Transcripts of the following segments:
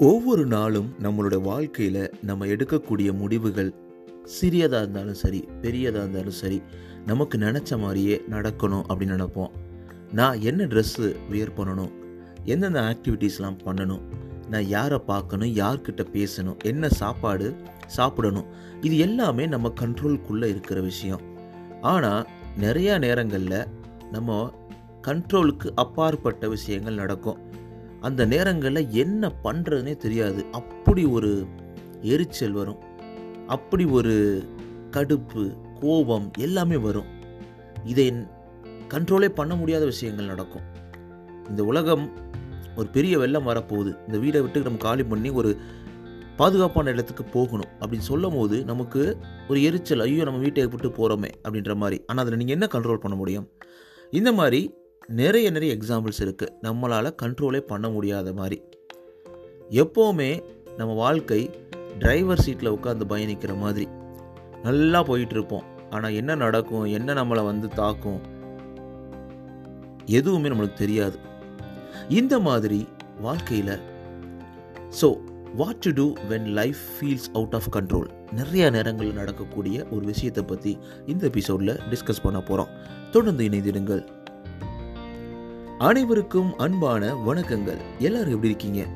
ஒவ்வொரு நாளும் நம்மளோட வாழ்க்கையில் நம்ம எடுக்கக்கூடிய முடிவுகள் சிறியதாக இருந்தாலும் சரி பெரியதாக இருந்தாலும் சரி நமக்கு நினச்ச மாதிரியே நடக்கணும் அப்படின்னு நினைப்போம். நான் என்ன ட்ரெஸ்ஸு வியர் பண்ணணும்? எந்தெந்த ஆக்டிவிட்டீஸ்லாம் பண்ணணும்? நான் யாரை பார்க்கணும்? யார்கிட்ட பேசணும்? என்ன சாப்பாடு சாப்பிடணும்? இது எல்லாமே நம்ம கண்ட்ரோல்குள்ளே இருக்கிற விஷயம். ஆனால் நிறையா நேரங்களில் நம்ம கண்ட்ரோலுக்கு அப்பாற்பட்ட விஷயங்கள் நடக்கும். அந்த நேரங்களில் என்ன பண்ணுறதுனே தெரியாது. அப்படி ஒரு எரிச்சல் வரும். அப்படி ஒரு கடுப்பு கோபம் எல்லாமே வரும். இதை கண்ட்ரோலே பண்ண முடியாத விஷயங்கள் நடக்கும். இந்த உலகம் ஒரு பெரிய வெள்ளம் வரப்போகுது. இந்த வீடை விட்டு நம்ம காலி பண்ணி ஒரு பாதுகாப்பான இடத்துக்கு போகணும். அப்படின்னு சொல்லும் போது நமக்கு ஒரு எரிச்சல் ஐயோ நம்ம வீட்டை விட்டு போகிறோமே அப்படின்ற மாதிரி. ஆனால் அதில் நீங்கள் என்ன கண்ட்ரோல் பண்ண முடியும்? இந்த மாதிரி நிறைய நிறைய எக்ஸாம்பிள்ஸ் இருக்குது நம்மளால் கண்ட்ரோலே பண்ண முடியாத மாதிரி. எப்போவுமே நம்ம வாழ்க்கை டிரைவர் சீட்டில் உட்காந்து பயணிக்கிற மாதிரி. நல்லா போயிட்டுருப்போம். ஆனால் என்ன நடக்கும்? என்ன நம்மளை வந்து தாக்கும்? எதுவுமே நம்மளுக்கு தெரியாது. இந்த மாதிரி வாழ்க்கையில் so what to do when life feels out of control நிறைய நேரங்களில் நடக்கக்கூடிய ஒரு விஷயத்தை பற்றி இந்த எபிசோடில் டிஸ்கஸ் பண்ண போகிறோம் தொடர்ந்து இணைந்திருங்கள் அனைவருக்கும் அன்பான வணக்கங்கள். எல்லாரும் எப்படி இருக்கீங்க?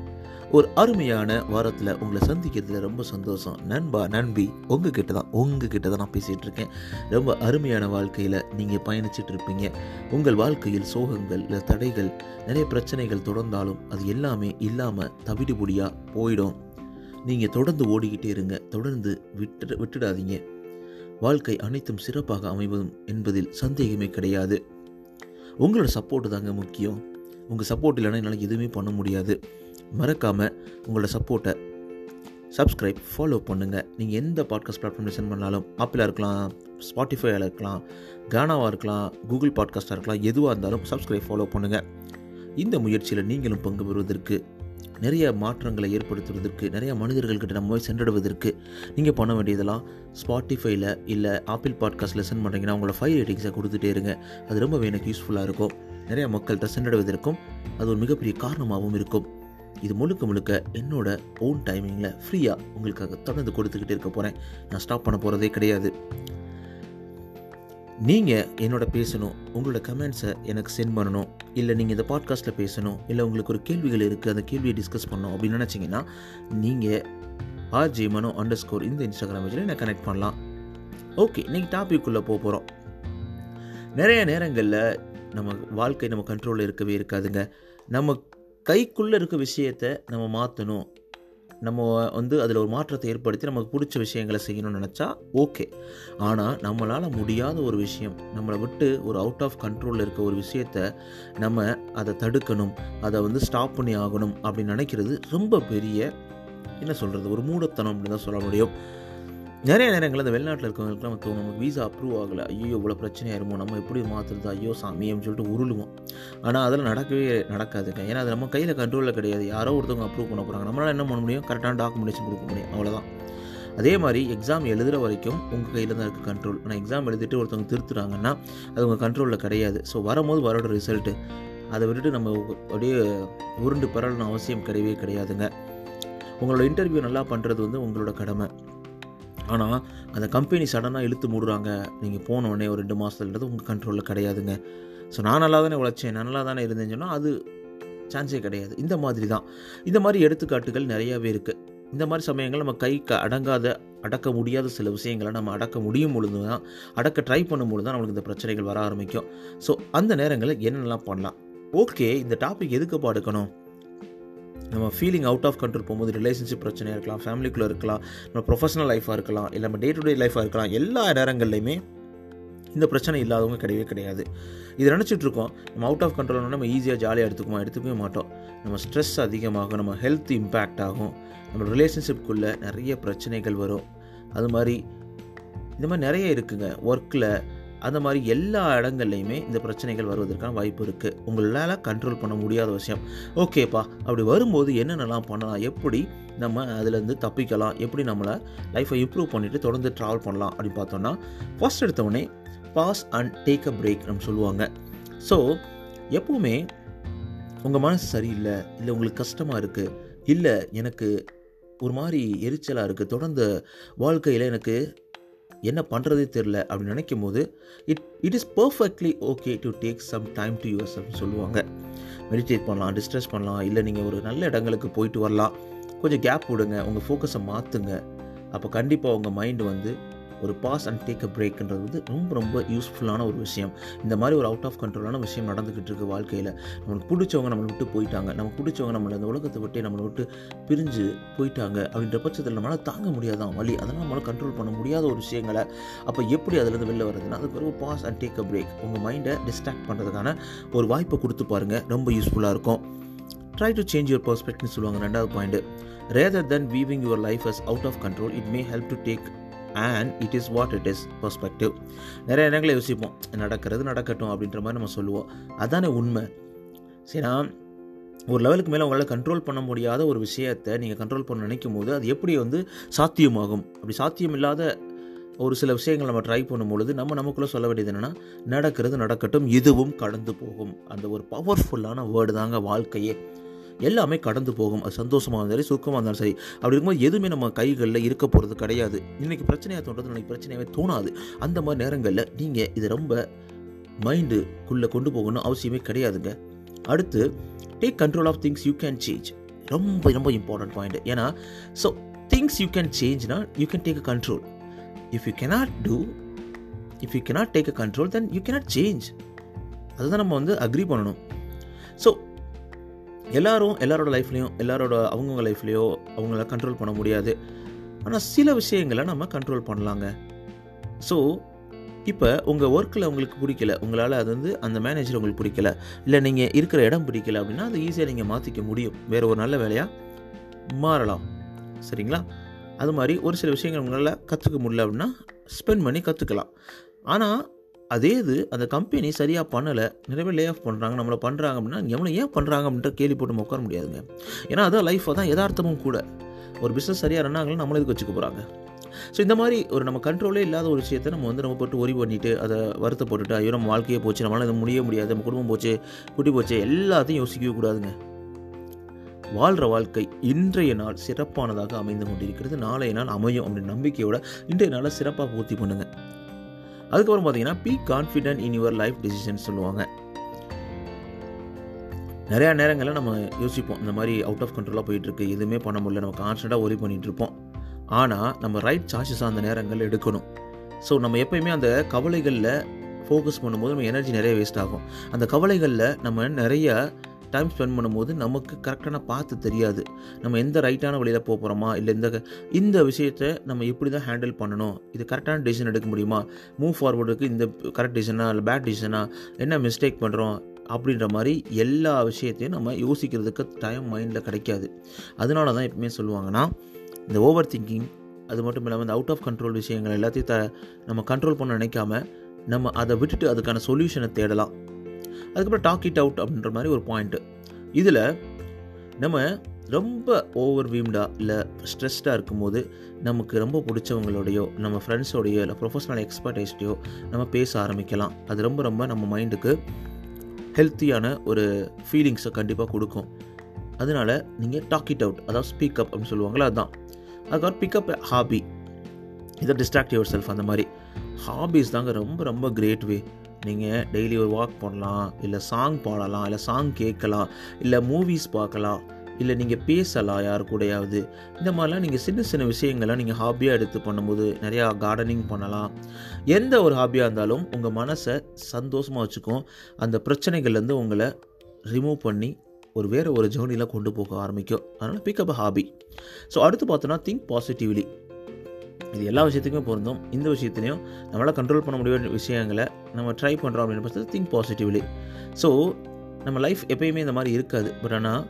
ஒரு அருமையான வாரத்தில் உங்களை சந்திக்கிறதுல ரொம்ப சந்தோஷம். நண்பா நண்பி உங்ககிட்ட தான் உங்ககிட்ட தான் நான் பேசிகிட்டு இருக்கேன். ரொம்ப அருமையான வாழ்க்கையில் நீங்கள் பயணிச்சுட்டு இருப்பீங்க. உங்கள் வாழ்க்கையில் சோகங்கள் இல்லை தடைகள் நிறைய பிரச்சனைகள் தொடர்ந்தாலும் அது எல்லாமே இல்லாமல் தவிடுபொடியாக போயிடும். நீங்கள் தொடர்ந்து ஓடிக்கிட்டே இருங்க. தொடர்ந்து விட்டு விட்டுடாதீங்க. வாழ்க்கை அனைத்தும் சிறப்பாக அமைவதும் என்பதில் சந்தேகமே கிடையாது. உங்களோட சப்போர்ட்டு தாங்க முக்கியம். உங்கள் சப்போர்ட் இல்லைன்னா என்னால் எதுவுமே பண்ண முடியாது. மறக்காமல் உங்களோட சப்போர்ட்டை சப்ஸ்கிரைப் ஃபாலோ பண்ணுங்கள் நீங்கள் எந்த பாட்காஸ்ட் பிளாட்ஃபார்ம் லிசன் பண்ணாலும் ஆப்பிளாக இருக்கலாம் ஸ்பாட்டிஃபையாக இருக்கலாம் கானாவாக இருக்கலாம் கூகுள் பாட்காஸ்ட்டாக இருக்கலாம் எதுவாக இருந்தாலும் சப்ஸ்கிரைப் ஃபாலோ பண்ணுங்கள் இந்த முயற்சியில் நீங்களும் பங்கு பெறுவதற்கு நிறைய மாற்றங்களை ஏற்படுத்துவதற்கு நிறைய மனிதர்கள்கிட்ட நம்ம போய் சென்றடுவதற்கு நீங்கள் பண்ண வேண்டியதெல்லாம் ஸ்பாட்டிஃபைல இல்லை ஆப்பிள் பாட்காஸ்ட் லெசன் பண்ணுறீங்கன்னா உங்களோட ஃபைவ் ரேட்டிங்ஸை கொடுத்துட்டே இருங்க. அது ரொம்பவே எனக்கு யூஸ்ஃபுல்லாக இருக்கும். நிறைய மக்கள்கிட்ட சென்றடைவதற்கும் அது ஒரு மிகப்பெரிய காரணமாகவும் இருக்கும். இது முழுக்க முழுக்க என்னோட ஓன் டைமிங்கில் ஃப்ரீயாக உங்களுக்காக தொடர்ந்து கொடுத்துக்கிட்டே இருக்க போகிறேன் நான் ஸ்டாப் பண்ண போகிறதே கிடையாது. நீங்கள் என்னோட பேசணும் உங்களோட கமெண்ட்ஸை எனக்கு சென்ட் பண்ணணும் இல்லை நீங்கள் இந்த பாட்காஸ்ட்டில் பேசணும் இல்லை உங்களுக்கு ஒரு கேள்விகள் இருக்குது அந்த கேள்வியை டிஸ்கஸ் பண்ணணும் அப்படின்னு நினச்சிங்கன்னா நீங்கள் ஆர்ஜி மனோ அண்டர் ஸ்கோர் இந்த இன்ஸ்டாகிராம் பேஜில் என்ன கனெக்ட் பண்ணலாம். ஓகே இன்றைக்கி டாபிக்குள்ளே போக போகிறோம் நிறைய நேரங்களில் நம்ம வாழ்க்கை நம்ம கண்ட்ரோலில் இருக்கவே இருக்காதுங்க. நம்ம கைக்குள்ளே இருக்க விஷயத்தை நம்ம மாற்றணும் நம்ம வந்து அதில் ஒரு மாற்றத்தை ஏற்படுத்தி நமக்கு பிடிச்ச விஷயங்களை செய்யணும்னு நினச்சா ஓகே ஆனால் நம்மளால் முடியாத ஒரு விஷயம் நம்மளை விட்டு ஒரு அவுட் ஆஃப் கண்ட்ரோலில் இருக்க ஒரு விஷயத்த நம்ம அதை தடுக்கணும் அதை வந்து ஸ்டாப் பண்ணி ஆகணும் அப்படின்னு நினைக்கிறது ரொம்ப பெரிய என்ன சொல்கிறது ஒரு மூடத்தனம் அப்படின்னு தான் சொல்ல முடியும். நிறைய நேரங்களில் இந்த வெளிநாட்டில் இருக்கவங்களுக்கு நம்ம தோணும் நமக்கு வீசா அப்ரூவ் ஆகலை. ஐயோ இவ்வளோ பிரச்சனையாயிருமோ நம்ம எப்படி மாற்றுறது ஐயோ சாமி அப்படின்னு சொல்லிட்டு உருளுவோம். ஆனால் அதெல்லாம் நடக்கவே நடக்காதுங்க. ஏன்னா அது நம்ம கையில் கண்ட்ரோலில் கிடையாது. யாரோ ஒருத்தவங்க அப்ரூவ் பண்ண போகிறாங்க நம்மளால் என்ன பண்ண முடியும்? கரெக்டான டாக்குமெண்டேஷன் கொடுக்க முடியும். அவ்வளோதான் அதே மாதிரி எக்ஸாம் எழுதுகிற வரைக்கும் உங்கள் கையில் தான் இருக்குது கண்ட்ரோல் ஆனால் எக்ஸாம் எழுதிட்டு ஒருத்தவங்க திருத்துறாங்கன்னா அது உங்கள் கண்ட்ரோலில் கிடையாது. ஸோ வரும்போது வரோட ரிசல்ட்டு அதை விட்டுட்டு நம்ம அப்படியே உருண்டு பெறலன்னு அவசியம் கிடையவே கிடையாதுங்க. உங்களோட இன்டர்வியூ நல்லா பண்ணுறது வந்து உங்களோட கடமை. ஆனால் அந்த கம்பெனி சடனாக இழுத்து மூடுறாங்க. நீங்கள் போனோடனே ஒரு ரெண்டு மாதத்துலன்றது உங்கள் கண்ட்ரோலில் கிடையாதுங்க. ஸோ நான் நல்லா தானே உழைச்சேன் நான் நல்லா தானே இருந்தேன்னு சொன்னால் அது சான்ஸே கிடையாது. இந்த மாதிரி தான் இந்த மாதிரி எடுத்துக்காட்டுகள் நிறையாவே இருக்குது இந்த மாதிரி சமயங்கள் நம்ம கை க அடங்காத அடக்க முடியாத சில விஷயங்களை நம்ம அடக்க முடியும் பொழுது தான் அடக்க ட்ரை பண்ணும்பொழுது தான் நம்மளுக்கு இந்த பிரச்சனைகள் வர ஆரம்பிக்கும். ஸோ அந்த நேரங்களில் என்னென்னலாம் பண்ணலாம்? ஓகே இந்த டாபிக் எதுக்குப்பா எடுக்கணும்? நம்ம ஃபீலிங் அவுட் ஆஃப் கண்ட்ரோல் போகும்போது ரிலேஷன்ஷிப் பிரச்சனையாக இருக்கலாம் ஃபேமிலிக்குள்ளே இருக்கலாம் நம்ம ப்ரொஃபஷனல் லைஃபாக இருக்கலாம் இல்லை நம்ம டே டு டே லைஃபாக இருக்கலாம் எல்லா நேரங்கள்லையுமே இந்த பிரச்சனை இல்லாதவங்க கிடையவே கிடையாது. இது நினச்சிட்டு இருக்கோம் நம்ம அவுட் ஆஃப் கண்ட்ரோல் நம்ம ஈஸியாக ஜாலியாக எடுத்துக்குமா எடுத்துக்கவே மாட்டோம். நம்ம ஸ்ட்ரெஸ் அதிகமாகும் நம்ம ஹெல்த் இம்பேக்ட் ஆகும். நம்ம ரிலேஷன்ஷிப்குள்ளே நிறைய பிரச்சனைகள் வரும். அது மாதிரி இந்த மாதிரி நிறைய இருக்குங்க. ஒர்க்கில் அந்த மாதிரி எல்லா இடங்கள்லையுமே இந்த பிரச்சனைகள் வருவதற்கான வாய்ப்பு இருக்குது உங்களால் கண்ட்ரோல் பண்ண முடியாத விஷயம். ஓகேப்பா அப்படி வரும்போது என்னென்னலாம் பண்ணலாம்? எப்படி நம்ம அதுலேருந்து தப்பிக்கலாம்? எப்படி நம்மளை லைஃப்பை இம்ப்ரூவ் பண்ணிவிட்டு தொடர்ந்து ட்ராவல் பண்ணலாம்? அப்படின்னு பார்த்தோன்னா first எடுத்தவொடனே pause and take a break நம்ம சொல்லுவாங்க. ஸோ எப்போவுமே உங்கள் மனசு சரியில்லை இல்லை உங்களுக்கு கஷ்டமாக இருக்குது இல்லை எனக்கு ஒரு மாதிரி எரிச்சலாக இருக்குது தொடர்ந்து வாழ்க்கையில் எனக்கு என்ன பண்ணுறதே தெரில அப்படின்னு நினைக்கும் போது it it is perfectly okay to take some time to use அப்படின்னு சொல்லுவாங்க. மெடிடேட் பண்ணலாம் டிஸ்ட்ரெஸ் பண்ணலாம் இல்லை நீங்கள் ஒரு நல்ல இடங்களுக்கு போயிட்டு வரலாம். கொஞ்சம் கேப் விடுங்க உங்கள் ஃபோக்கஸை மாற்றுங்க அப்போ கண்டிப்பாக உங்கள் மைண்டு வந்து ஒரு பாஸ் அண்ட் டேக் அ பிரேக்ன்றது வந்து ரொம்ப ரொம்ப யூஸ்ஃபுல்லான ஒரு விஷயம். இந்த மாதிரி ஒரு அவுட் ஆஃப் கண்ட்ரோலான விஷயம் நடந்துக்கிட்டு இருக்கு வாழ்க்கையில். நம்மளுக்கு பிடிச்சவங்க நம்மளை விட்டு போயிட்டாங்க. நமக்கு பிடிச்சவங்க நம்மளை இந்த உலகத்தை விட்டு நம்மளை விட்டு பிரிஞ்சு போயிட்டாங்க அப்படின்ற பட்சத்தில் நம்மளால் தாங்க முடியாதான் வழி அதெல்லாம் நம்மளால் கண்ட்ரோல் பண்ண முடியாத ஒரு விஷயங்களை அப்போ எப்படி அதுலேருந்து வெளில வருதுன்னா அதுக்கு ஒரு pause and take a break உங்கள் மைண்டை டிஸ்ட்ராக்ட் பண்ணுறதுக்கான ஒரு வாய்ப்பை கொடுத்து பாருங்கள் ரொம்ப யூஸ்ஃபுல்லாக இருக்கும். ட்ரை டு சேஞ்ச் யுவர் பர்ஸ்பெக்ட்னு சொல்லுவாங்க ரெண்டாவது point rather than viewing your life as out of control it may help to take and it is what it is perspective நிறைய இடங்களை யோசிப்போம் நடக்கிறது நடக்கட்டும் அப்படின்ற மாதிரி நம்ம சொல்லுவோம். அதானே உண்மை. சரினா ஒரு லெவலுக்கு மேலே உங்களால் கண்ட்ரோல் பண்ண முடியாத ஒரு விஷயத்தை நீங்கள் கண்ட்ரோல் பண்ண நினைக்கும் போது அது எப்படி வந்து சாத்தியமாகும்? அப்படி சாத்தியம் இல்லாத ஒரு சில விஷயங்கள் நம்ம ட்ரை பண்ணும்பொழுது நம்ம நமக்குள்ளே சொல்ல வேண்டியது என்னென்னா நடக்கிறது நடக்கட்டும் இதுவும் கடந்து போகும். அந்த ஒரு பவர்ஃபுல்லான வேர்டு தாங்க வாழ்க்கையே. எல்லாமே கடந்து போகும். அது சந்தோஷமாக இருந்தாலும் சரி சுக்கமாக இருந்தாலும் சரி. அப்படி இருக்கும்போது எதுவுமே நம்ம கைகளில் இருக்க போகிறது கிடையாது. இன்றைக்கி பிரச்சனையாக தோன்றது நாளைக்கு பிரச்சனையாகவே தோணாது. அந்த மாதிரி நேரங்களில் நீங்கள் இதை ரொம்ப மைண்டுக்குள்ளே கொண்டு போகணும் அவசியமே கிடையாதுங்க. அடுத்து take control of things you can change ரொம்ப ரொம்ப இம்பார்ட்டன்ட் பாயிண்ட் ஏன்னா so things you can சேஞ்ச்னா you can take a control if you cannot do if you cannot take a control then you cannot change அதுதான் நம்ம வந்து agri பண்ணணும். So எல்லாரும் எல்லாரோட லைஃப்லேயும் எல்லாரோட அவங்கவுங்க லைஃப்லேயோ அவங்கள கண்ட்ரோல் பண்ண முடியாது. ஆனால் சில விஷயங்களை நம்ம கண்ட்ரோல் பண்ணலாங்க. ஸோ இப்போ உங்கள் ஒர்க்கில் உங்களுக்கு பிடிக்கல உங்களால் அது வந்து அந்த மேனேஜர் உங்களுக்கு பிடிக்கல இல்லை நீங்கள் இருக்கிற இடம் பிடிக்கல அப்படின்னா அது ஈஸியாக நீங்கள் மாற்றிக்க முடியும். வேறு ஒரு நல்ல வேலையாக மாறலாம். சரிங்களா? அது மாதிரி ஒரு சில விஷயங்கள் உங்களால் கற்றுக்க முடியல அப்படின்னா ஸ்பெண்ட் பண்ணி கற்றுக்கலாம் ஆனால் அதே இது அந்த கம்பெனி சரியாக பண்ணலை நிறைய பேர் லே ஆஃப் பண்ணுறாங்க நம்மளை பண்ணுறாங்க அப்படின்னா எவ்வளோ ஏன் பண்ணுறாங்க அப்படின்ற கேள்வி போட்டு நம்ம உட்கார முடியாதுங்க. ஏன்னா அதான் லைஃப்பை தான் யதார்த்தமும் கூட. ஒரு பிஸ்னஸ் சரியாக ரன் ஆகலாம் நம்மளை இதுக்கு வச்சுக்க போகிறாங்க ஸோ இந்த மாதிரி ஒரு நம்ம கண்ட்ரோலே இல்லாத ஒரு விஷயத்தை நம்ம வந்து நம்ம போட்டு ஒரி பண்ணிட்டு அதை வருத்தப்பட்டுட்டு ஐயோ நம்ம வாழ்க்கையே போச்சு நம்மளால் இது முடிய முடியாது நம்ம குடும்பம் போச்சு குட்டி போச்சு எல்லாத்தையும் யோசிக்கவே கூடாதுங்க. வாழ்கிற வாழ்க்கை இன்றைய நாள் சிறப்பானதாக அமைந்து கொண்டிருக்கிறது. நாளைய நாள் அமையும் அப்படின்ற நம்பிக்கையோட இன்றைய நாளை சிறப்பாக பூர்த்தி பண்ணுங்கள் அதுக்கப்புறம் பார்த்தீங்கன்னா be confident in your life decision சொல்லுவாங்க. நிறையா நேரங்களில் நம்ம யோசிப்போம் இந்த மாதிரி அவுட் ஆஃப் கண்ட்ரோலாக போயிட்டுருக்கு எதுவுமே பண்ண முடியல நம்ம கான்ஸ்டண்ட்டாக ஒரி பண்ணிகிட்டு இருப்போம் ஆனால் நம்ம ரைட் சாய்ஸஸ் அந்த நேரங்களில் எடுக்கணும். ஸோ நம்ம எப்பயுமே அந்த கவலைகளில் ஃபோக்கஸ் பண்ணும்போது நம்ம எனர்ஜி நிறைய வேஸ்ட் ஆகும். அந்த கவலைகளில் நம்ம நிறைய டைம் ஸ்பெண்ட் பண்ணும்போது நமக்கு கரெக்டான பார்த்து தெரியாது. நம்ம எந்த ரைட்டான வழியில் போக போகிறோமா இல்லை இந்த இந்த விஷயத்தை நம்ம எப்படி தான் ஹேண்டில் பண்ணணும்? இது கரெக்டான டிசிஷன் எடுக்க முடியுமா? மூவ் ஃபார்வர்டுக்கு இந்த கரெக்ட் டிசிஷனா இல்லை பேட் டிசிஷனா என்ன மிஸ்டேக் பண்ணுறோம் அப்படின்ற மாதிரி எல்லா விஷயத்தையும் நம்ம யோசிக்கிறதுக்கு டைம் மைண்டில் கிடைக்காது. அதனால தான் எப்பவுமே சொல்லுவாங்கன்னா இந்த ஓவர் திங்கிங் அது மட்டும் இல்லாமல் இந்த அவுட் ஆஃப் கண்ட்ரோல் விஷயங்கள் எல்லாத்தையும் த நம்ம கண்ட்ரோல் பண்ண நினைக்காம நம்ம அதை விட்டுட்டு அதுக்கான சொல்யூஷனை தேடலாம். அதுக்கப்புறம் டாக் இட் அவுட் அப்படின்ற மாதிரி ஒரு பாயிண்ட்டு இதில் நம்ம ரொம்ப ஓவர் வீம்டாக இல்லை ஸ்ட்ரெஸ்டாக இருக்கும்போது நமக்கு ரொம்ப பிடிச்சவங்களோடையோ நம்ம ஃப்ரெண்ட்ஸோடையோ இல்லை ப்ரொஃபஷனல் எக்ஸ்பர்டைஸ்டையோ நம்ம பேச ஆரம்பிக்கலாம். அது ரொம்ப ரொம்ப நம்ம மைண்டுக்கு ஹெல்த்தியான ஒரு ஃபீலிங்ஸை கண்டிப்பாக கொடுக்கும். அதனால் நீங்கள் டாக் இட் அவுட் அதாவது ஸ்பீக் அப் அப்படின்னு சொல்லுவாங்களா அதுதான் அதுக்கப்புறம் பிக்கப் ஹாபி இதை டிஸ்ட்ராக்ட் யுவர் செல்ஃப் அந்த மாதிரி. ஹாபிஸ் தாங்க ரொம்ப ரொம்ப கிரேட் வே நீங்கள் டெய்லி ஒரு வாக் பண்ணலாம் இல்லை சாங் பாடலாம் இல்லை சாங் கேட்கலாம் இல்லை மூவிஸ் பார்க்கலாம் இல்லை நீங்கள் பேசலாம் யார் கூடயாவது. இந்த மாதிரிலாம் நீங்கள் சின்ன சின்ன விஷயங்கள்லாம் நீங்கள் ஹாபியாக எடுத்து பண்ணும்போது நிறையா கார்டனிங் பண்ணலாம். எந்த ஒரு ஹாபியாக இருந்தாலும் உங்கள் மனசை சந்தோஷமாக வச்சுக்கும். அந்த பிரச்சனைகள்லேருந்து உங்களை ரிமூவ் பண்ணி ஒரு வேறு ஒரு ஜேர்னியில் கொண்டு போக ஆரம்பிக்கும். அதனால் பிக்கப் ஹாபி ஸோ அடுத்து பார்த்தோன்னா திங்க் பாசிட்டிவ்லி இது எல்லா விஷயத்துக்குமே பொருந்தும். இந்த விஷயத்துலையும் நம்மளால் கண்ட்ரோல் பண்ண முடியாத விஷயங்களை நம்ம ட்ரை பண்ணுறோம் அப்படின்னு திங்க் பாசிட்டிவ்லி ஸோ நம்ம லைஃப் எப்பயுமே இந்த மாதிரி இருக்காது. பட் ஆனால்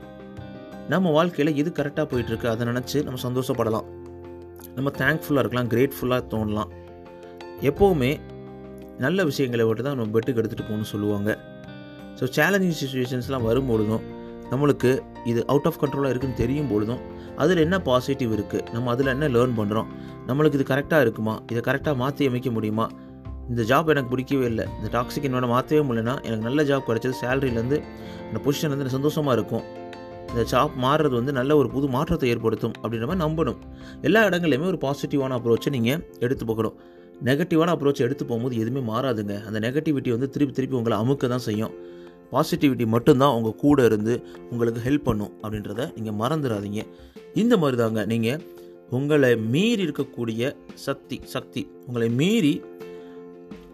நம்ம வாழ்க்கையில் எது கரெக்டாக போயிட்டுருக்கு அதை நினச்சி நம்ம சந்தோஷப்படலாம். நம்ம தேங்க்ஃபுல்லாக இருக்கலாம் கிரேட்ஃபுல்லாக தோணலாம். எப்போவுமே நல்ல விஷயங்களை விட்டு தான் நம்ம பெட்டுக்கு எடுத்துகிட்டு போகணும்னு சொல்லுவாங்க. ஸோ சேலஞ்சிங் சுச்சுவேஷன்ஸ்லாம் வரும்பொழுதும் நம்மளுக்கு இது அவுட் ஆஃப் கண்ட்ரோலாக இருக்குன்னு தெரியும் பொழுதும் அதில் என்ன பாசிட்டிவ் இருக்குது நம்ம அதில் என்ன லேர்ன் பண்ணுறோம் நம்மளுக்கு இது கரெக்டாக இருக்குமா? இதை கரெக்டாக மாற்றி அமைக்க முடியுமா? இந்த ஜாப் எனக்கு பிடிக்கவே இல்லை. இந்த டாக்ஸிக் என்னோட மாற்றவே முடியலன்னா எனக்கு நல்ல ஜாப் கிடச்சது சேலரியிலேருந்து அந்த பொசிஷன்லேருந்து எனக்கு சந்தோஷமாக இருக்கும். இந்த ஜாப் மாறுறது வந்து நல்ல ஒரு புது மாற்றத்தை ஏற்படுத்தும் அப்படின்ற மாதிரி நம்பணும். எல்லா இடங்கள்லையுமே ஒரு பாசிட்டிவான அப்ரோச்சை நீங்கள் எடுத்து போகணும் நெகட்டிவான அப்ரோச் எடுத்து போகும்போது எதுவுமே மாறாதுங்க. அந்த நெகட்டிவிட்டி வந்து திருப்பி திருப்பி உங்களை அமுக்க தான் செய்யும். பாசிட்டிவிட்டி மட்டும்தான் உங்கள் கூட இருந்து உங்களுக்கு ஹெல்ப் பண்ணும் அப்படின்றத நீங்கள் மறந்துடாதீங்க. இந்த மாதிரி தாங்க நீங்கள் உங்களை மீறி இருக்கக்கூடிய சக்தி சக்தி உங்களை மீறி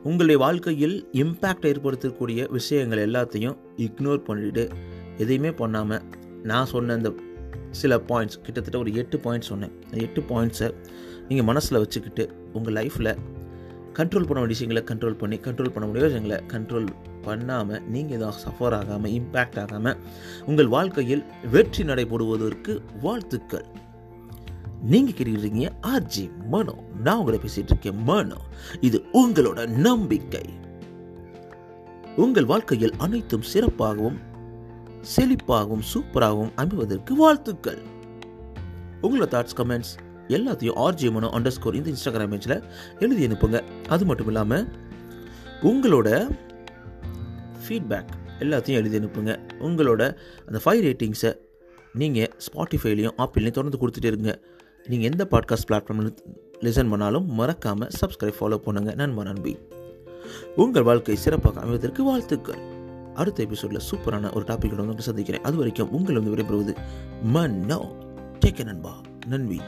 உங்களுடைய வாழ்க்கையில் இம்பேக்ட் ஏற்படுத்தக்கூடிய விஷயங்கள் எல்லாத்தையும் இக்னோர் பண்ணிவிட்டு எதையுமே பண்ணாமல் நான் சொன்ன இந்த சில பாயிண்ட்ஸ் கிட்டத்தட்ட ஒரு எட்டு பாயிண்ட்ஸ் சொன்னேன். அந்த எட்டு பாயிண்ட்ஸை நீங்கள் மனசில் வச்சுக்கிட்டு உங்கள் லைஃப்பில் கண்ட்ரோல் பண்ண வேண்டிய விஷயங்களை கண்ட்ரோல் பண்ணி கண்ட்ரோல் பண்ண முடியாத விஷயங்களை கண்ட்ரோல் பண்ணாமல் நீங்கள் எதாவது சஃபர் ஆகாமல் இம்பேக்ட் ஆகாமல் உங்கள் வாழ்க்கையில் வெற்றி நடைபெறுவதற்கு வாழ்த்துக்கள். நீங்கள் கேட்டுக்கிறீங்க ஆர்ஜி மனோ. நான் உங்களை பேசிகிட்டு இருக்கேன் மனோ. இது உங்களோட நம்பிக்கை. உங்கள் வாழ்க்கையில் அனைத்தும் சிறப்பாகவும் செழிப்பாகவும் சூப்பராகவும் அமைவதற்கு வாழ்த்துக்கள். உங்களோட தாட்ஸ் கமெண்ட்ஸ் எல்லாத்தையும் ஆர்ஜி மனோ அண்டர் ஸ்கோர் இந்த இன்ஸ்டாகிராம் பேஜில் எழுதி அனுப்புங்க. அது மட்டும் இல்லாமல் உங்களோட ஃபீட்பேக் எல்லாத்தையும் எழுதி அனுப்புங்க. உங்களோட அந்த ஃபைவ் ரேட்டிங்ஸை நீங்கள் ஸ்பாட்டிஃபைலையும் ஆப்பிள்லையும் தொடர்ந்து கொடுத்துட்டே இருங்க. நீங்கள் எந்த பாட்காஸ்ட் பிளாட்ஃபார்மில் லிசன் பண்ணாலும் மறக்காமல் சப்ஸ்கிரைப் ஃபாலோ பண்ணுங்கள் நண்பா நண்பி. உங்கள் வாழ்க்கை சிறப்பாக அமைவதற்கு வாழ்த்துக்கள். அடுத்த எபிசோடில் சூப்பரான ஒரு டாபிக் வந்து சந்திக்கிறேன். அது வரைக்கும் உங்கள் வந்து விடைபெறுவது மன்னோ. டேக் நண்பா. நன்றி